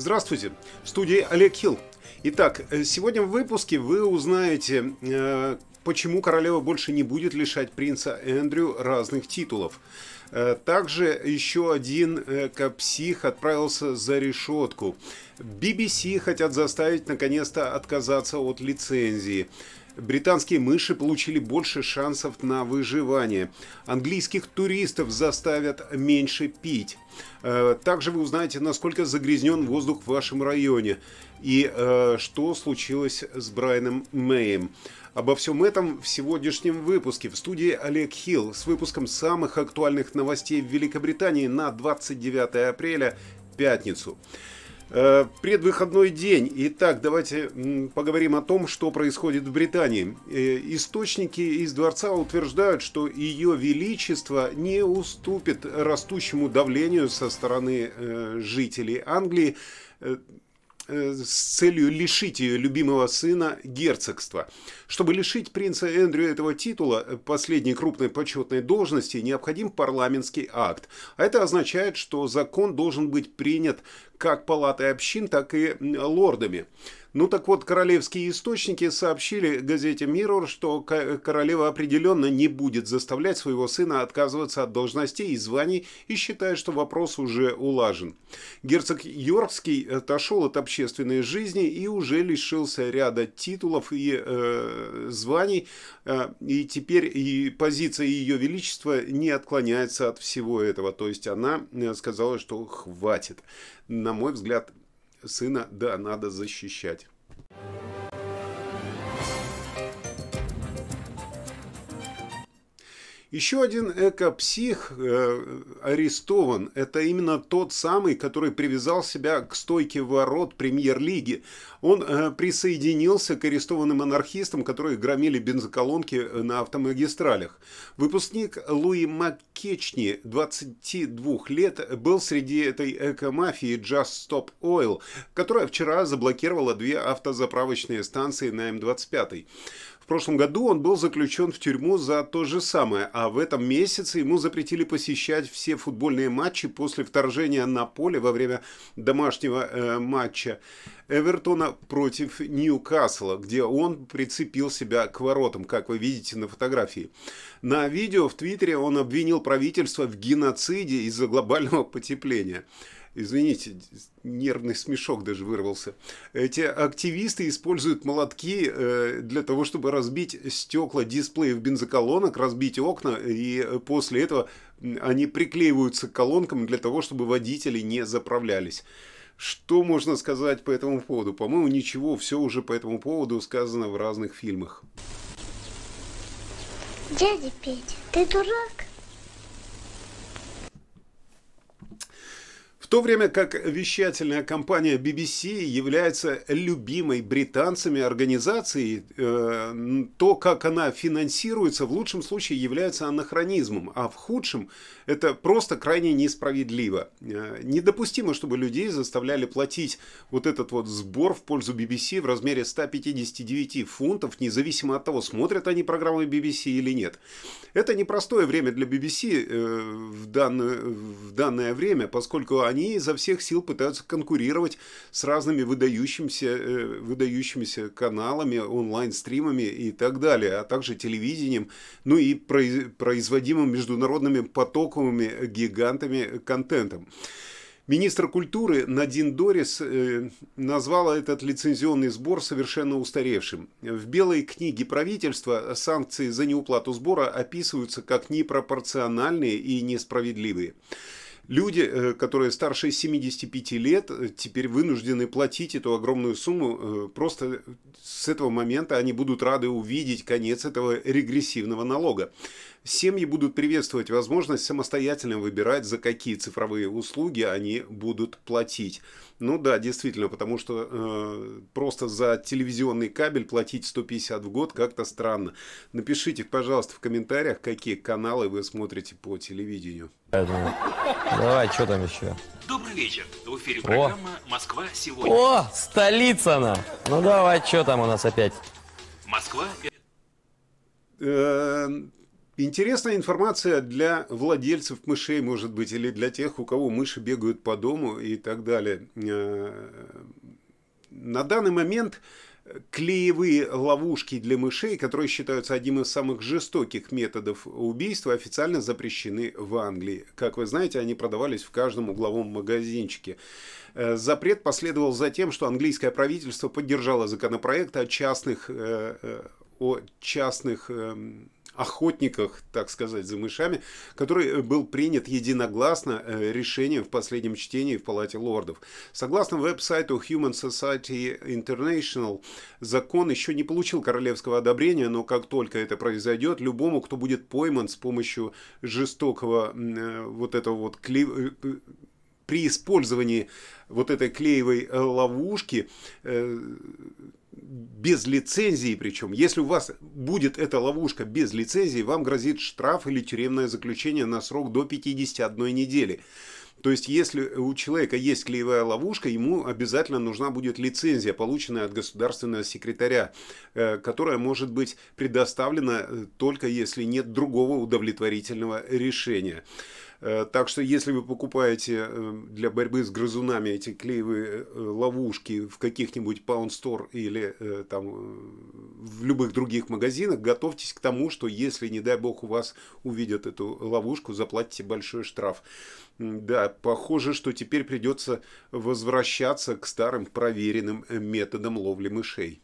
Здравствуйте, в студии Олег Хилл. Итак, э, сегодня в выпуске вы узнаете, э, почему королева больше не будет лишать принца Эндрю разных титулов. Э, также еще один псих отправился за решетку. BBC хотят заставить наконец-то отказаться от лицензии. Британские мыши получили больше шансов на выживание. Английских туристов заставят меньше пить. Э, также вы узнаете, насколько загрязнен воздух в вашем районе и э, что случилось с Брайаном Мэем. Обо всем этом в сегодняшнем выпуске в студии Олег Хилл с выпуском самых актуальных новостей в Великобритании на 29 апреля, пятницу. Э, предвыходной день. Итак, давайте поговорим о том, что происходит в Британии. Э, источники из дворца утверждают, что ее величество не уступит растущему давлению со стороны э, жителей Англии с целью лишить ее любимого сына герцогства. Чтобы лишить принца Эндрю этого титула, э, последней крупной почетной должности, необходим парламентский акт. А это означает, что закон должен быть принят как палатой общин, так и лордами. Ну так вот, королевские источники сообщили газете Mirror, что королева определенно не будет заставлять своего сына отказываться от должностей и званий и считает, что вопрос уже улажен. Герцог Йоркский отошел от общественной жизни и уже лишился ряда титулов и э, званий, э, и теперь и позиция ее величества не отклоняется от всего этого. То есть она э, сказала, что хватит. На мой взгляд, сына, да, надо защищать. Еще один эко-псих э, арестован. Это именно тот самый, который привязал себя к стойке ворот премьер-лиги. Он э, присоединился к арестованным анархистам, которые громили бензоколонки э, на автомагистралях. Выпускник Луи Маккечни, 22 лет, был среди этой эко-мафии Just Stop Oil, которая вчера заблокировала две автозаправочные станции на М25 прошлом году он был заключен в тюрьму за то же самое, а в этом месяце ему запретили посещать все футбольные матчи после вторжения на поле во время домашнего э, матча Эвертона против Ньюкасла, где он прицепил себя к воротам, как вы видите на фотографии. На видео в Твиттере он обвинил правительство в геноциде из-за глобального потепления. Извините, нервный смешок даже вырвался. Эти активисты используют молотки э, для того, чтобы разбить стекла дисплеев бензоколонок, разбить окна, и после этого они приклеиваются к колонкам для того, чтобы водители не заправлялись. Что можно сказать по этому поводу? По-моему, ничего, все уже по этому поводу сказано в разных фильмах. Дядя Петя, ты дурак? То время как вещательная компания BBC является любимой британцами организацией, э, то, как она финансируется, в лучшем случае является анахронизмом, а в худшем это просто крайне несправедливо. Э, недопустимо, чтобы людей заставляли платить вот этот вот сбор в пользу BBC в размере 159 фунтов, независимо от того, смотрят они программы BBC или нет. Это непростое время для BBC э, в данное, в данное время, поскольку они они изо всех сил пытаются конкурировать с разными выдающимися, э, выдающимися каналами, онлайн-стримами и так далее, а также телевидением, ну и производимым международными потоковыми гигантами контентом. Министр культуры Надин Дорис э, назвала этот лицензионный сбор совершенно устаревшим. В Белой книге правительства санкции за неуплату сбора описываются как непропорциональные и несправедливые. Люди, э, которые старше 75 лет, э, теперь вынуждены платить эту огромную сумму. Э, просто с этого момента они будут рады увидеть конец этого регрессивного налога. Семьи будут приветствовать возможность самостоятельно выбирать, за какие цифровые услуги они будут платить. Ну да, действительно, потому что э, просто за телевизионный кабель платить 150 в год как-то странно. Напишите, пожалуйста, в комментариях, какие каналы вы смотрите по телевидению. Давай, что там еще? Добрый вечер. В эфире программа О. «Москва сегодня». О, столица она! Ну давай, что там у нас опять? Москва... Интересная информация для владельцев мышей, может быть, или для тех, у кого мыши бегают по дому и так далее. Э, на данный момент клеевые ловушки для мышей, которые считаются одним из самых жестоких методов убийства, официально запрещены в Англии. Как вы знаете, они продавались в каждом угловом магазинчике. Э, запрет последовал за тем, что английское правительство поддержало законопроект о частных, э, о частных эм, охотниках, так сказать, за мышами, который был принят единогласно решением в последнем чтении в Палате лордов. Согласно веб-сайту Human Society International, закон еще не получил королевского одобрения, но как только это произойдет, любому, кто будет пойман с помощью жестокого вот этого вот при использовании вот этой клеевой э, ловушки э, без лицензии причем, если у вас будет эта ловушка без лицензии, вам грозит штраф или тюремное заключение на срок до 51 недели. То есть, если у человека есть клеевая ловушка, ему обязательно нужна будет лицензия, полученная от государственного секретаря, э, которая может быть предоставлена только если нет другого удовлетворительного решения. Э, так что если вы покупаете э, для борьбы с грызунами эти клеевые э, ловушки в каких-нибудь Pound Store или там в любых других магазинах, готовьтесь к тому, что если, не дай бог, у вас увидят эту ловушку, заплатите большой штраф. Да, похоже, что теперь придется возвращаться к старым проверенным методам ловли мышей.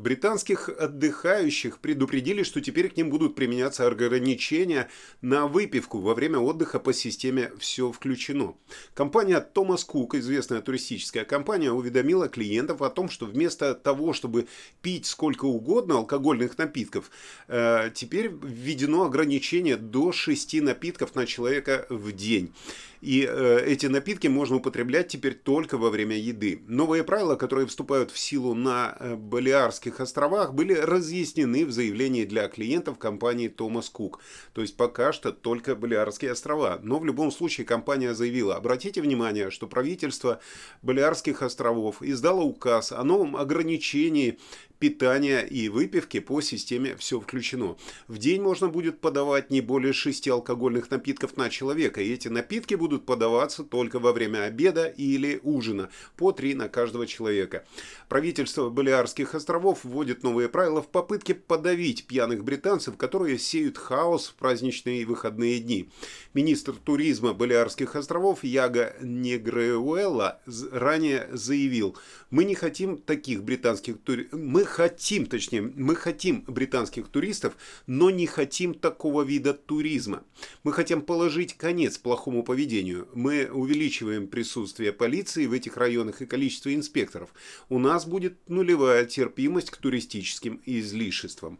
Британских отдыхающих предупредили, что теперь к ним будут применяться ограничения на выпивку во время отдыха по системе «Все включено». Компания Thomas Cook, известная туристическая компания, уведомила клиентов о том, что вместо того, чтобы пить сколько угодно алкогольных напитков, э, теперь введено ограничение до 6 напитков на человека в день. И э, эти напитки можно употреблять теперь только во время еды. Новые правила, которые вступают в силу на э, Балиарских островах, были разъяснены в заявлении для клиентов компании Thomas Cook. То есть пока что только Балиарские острова. Но в любом случае компания заявила, обратите внимание, что правительство Балиарских островов издало указ о новом ограничении питания и выпивки по системе «Все включено». В день можно будет подавать не более 6 алкогольных напитков на человека, и эти напитки будут подаваться только во время обеда или ужина, по 3 на каждого человека. Правительство Балиарских островов вводит новые правила в попытке подавить пьяных британцев, которые сеют хаос в праздничные и выходные дни. Министр туризма Балиарских островов Яга Негреуэлла ранее заявил, мы не хотим таких британских туристов, мы хотим, точнее, мы хотим британских туристов, но не хотим такого вида туризма. Мы хотим положить конец плохому поведению. Мы увеличиваем присутствие полиции в этих районах и количество инспекторов. У нас будет нулевая терпимость к туристическим излишествам.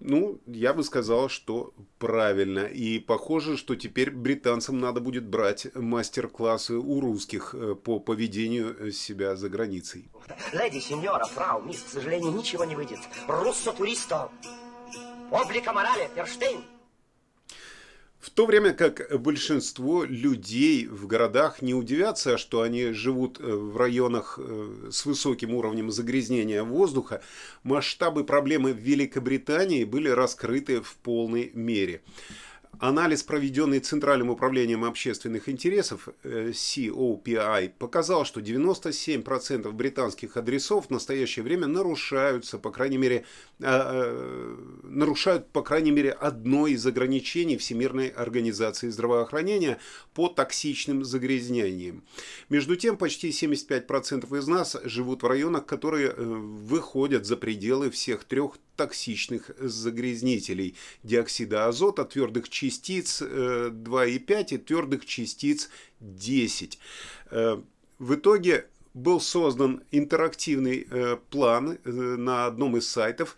Э, ну, я бы сказал, что правильно. И похоже, что теперь британцам надо будет брать мастер-классы у русских э, по поведению себя за границей. Леди, сеньора, фрау, мисс, к сожалению, ничего не выйдет. Руссо-туристо. Облика морали, Ферштейн. В то время как большинство людей в городах не удивятся, что они живут э, в районах э, с высоким уровнем загрязнения воздуха, масштабы проблемы в Великобритании были раскрыты в полной мере. Анализ, проведенный Центральным управлением общественных интересов э, COPI, показал, что 97% британских адресов в настоящее время нарушаются, по крайней мере, э, э, нарушают, по крайней мере, одно из ограничений Всемирной организации здравоохранения по токсичным загрязнениям. Между тем, почти 75% из нас живут в районах, которые выходят за пределы всех трех токсичных загрязнителей диоксида азота, твердых частиц 2,5 э, и твердых частиц 10. Э, в итоге был создан интерактивный э, план на одном из сайтов,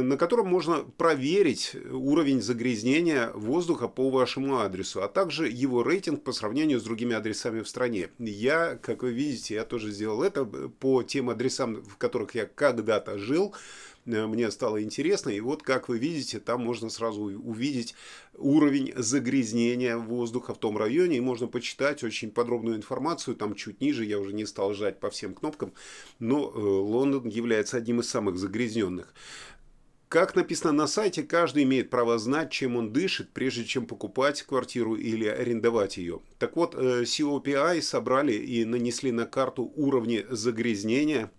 на котором можно проверить уровень загрязнения воздуха по вашему адресу, а также его рейтинг по сравнению с другими адресами в стране. Я, как вы видите, я тоже сделал это по тем адресам, в которых я когда-то жил. э, мне стало интересно. И вот, как вы видите, там можно сразу увидеть уровень загрязнения воздуха в том районе. И можно почитать очень подробную информацию. Там чуть ниже, я уже не стал жать по всем кнопкам. Но э, Лондон является одним из самых загрязненных. Как написано на сайте, каждый имеет право знать, чем он дышит, прежде чем покупать квартиру или арендовать ее. Так вот, э, COPI собрали и нанесли на карту уровни загрязнения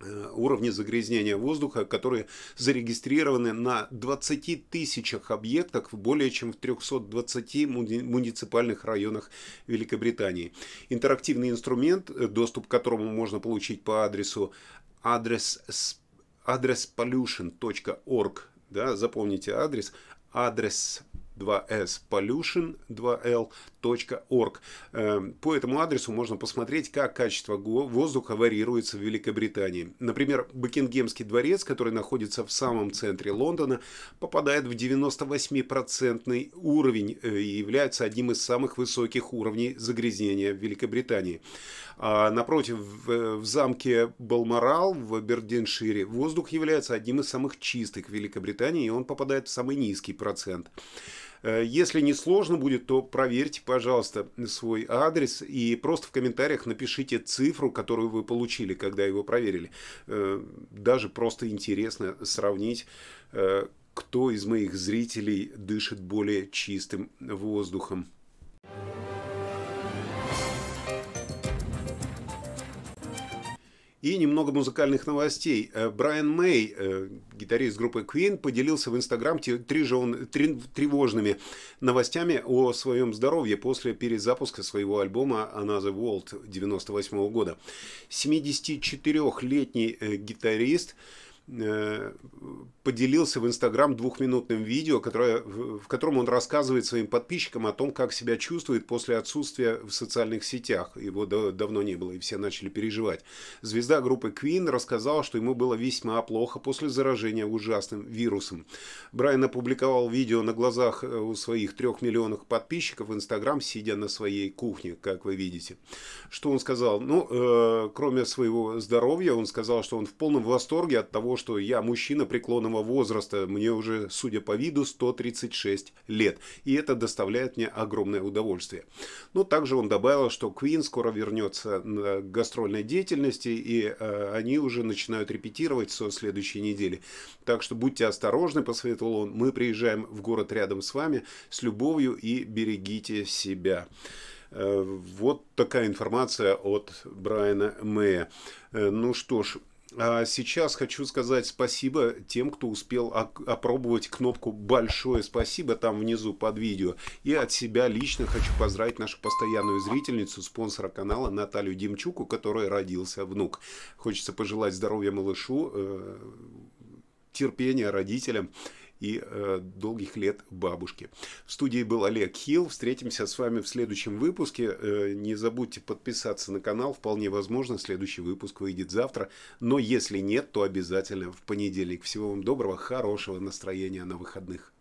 э, уровни загрязнения воздуха, которые зарегистрированы на 20 тысячах объектах в более чем в 320 муниципальных районах Великобритании. Интерактивный инструмент, э, доступ к которому можно получить по адресу адрес адрес pollution.org, да, запомните адрес, адрес 2s pollution 2l org. Эм, по этому адресу можно посмотреть, как качество воздуха варьируется в Великобритании. Например, Букингемский дворец, который находится в самом центре Лондона, попадает в 98% уровень э, и является одним из самых высоких уровней загрязнения в Великобритании. А напротив, в, замке Балморал в Бердиншире воздух является одним из самых чистых в Великобритании, и он попадает в самый низкий процент. Э, если не сложно будет, то проверьте, пожалуйста, свой адрес и просто в комментариях напишите цифру, которую вы получили, когда его проверили. Э, даже просто интересно сравнить, э, кто из моих зрителей дышит более чистым воздухом. И немного музыкальных новостей. Э, Брайан Мэй, э, гитарист группы Queen, поделился в Инстаграм тревожными новостями о своем здоровье после перезапуска своего альбома Another World 98 года. 74-летний э, гитарист поделился в Инстаграм двухминутным видео, которое, в котором он рассказывает своим подписчикам о том, как себя чувствует после отсутствия в социальных сетях. Его давно не было, и все начали переживать. Звезда группы Queen рассказал, что ему было весьма плохо после заражения ужасным вирусом. Брайан опубликовал видео на глазах э, у своих трех миллионов подписчиков в Инстаграм, сидя на своей кухне, как вы видите. Что он сказал? Ну, э, кроме своего здоровья, он сказал, что он в полном восторге от того, что я мужчина преклонного возраста, мне уже, судя по виду, 136 лет, и это доставляет мне огромное удовольствие. Но также он добавил, что Queen скоро вернется на гастрольной деятельности, и э, они уже начинают репетировать со следующей недели. Так что будьте осторожны, посоветовал он, мы приезжаем в город рядом с вами с любовью и берегите себя. Э, вот такая информация от Брайана Мэя. Э, ну что ж, сейчас хочу сказать спасибо тем, кто успел опробовать кнопку «Большое спасибо» там внизу под видео. И от себя лично хочу поздравить нашу постоянную зрительницу, спонсора канала Наталью Демчук, у которой родился внук. Хочется пожелать здоровья малышу, э, терпения родителям и э, долгих лет бабушке. В студии был Олег Хилл. Встретимся с вами в следующем выпуске. Э, не забудьте подписаться на канал. Вполне возможно, следующий выпуск выйдет завтра. Но если нет, то обязательно в понедельник. Всего вам доброго, хорошего настроения на выходных.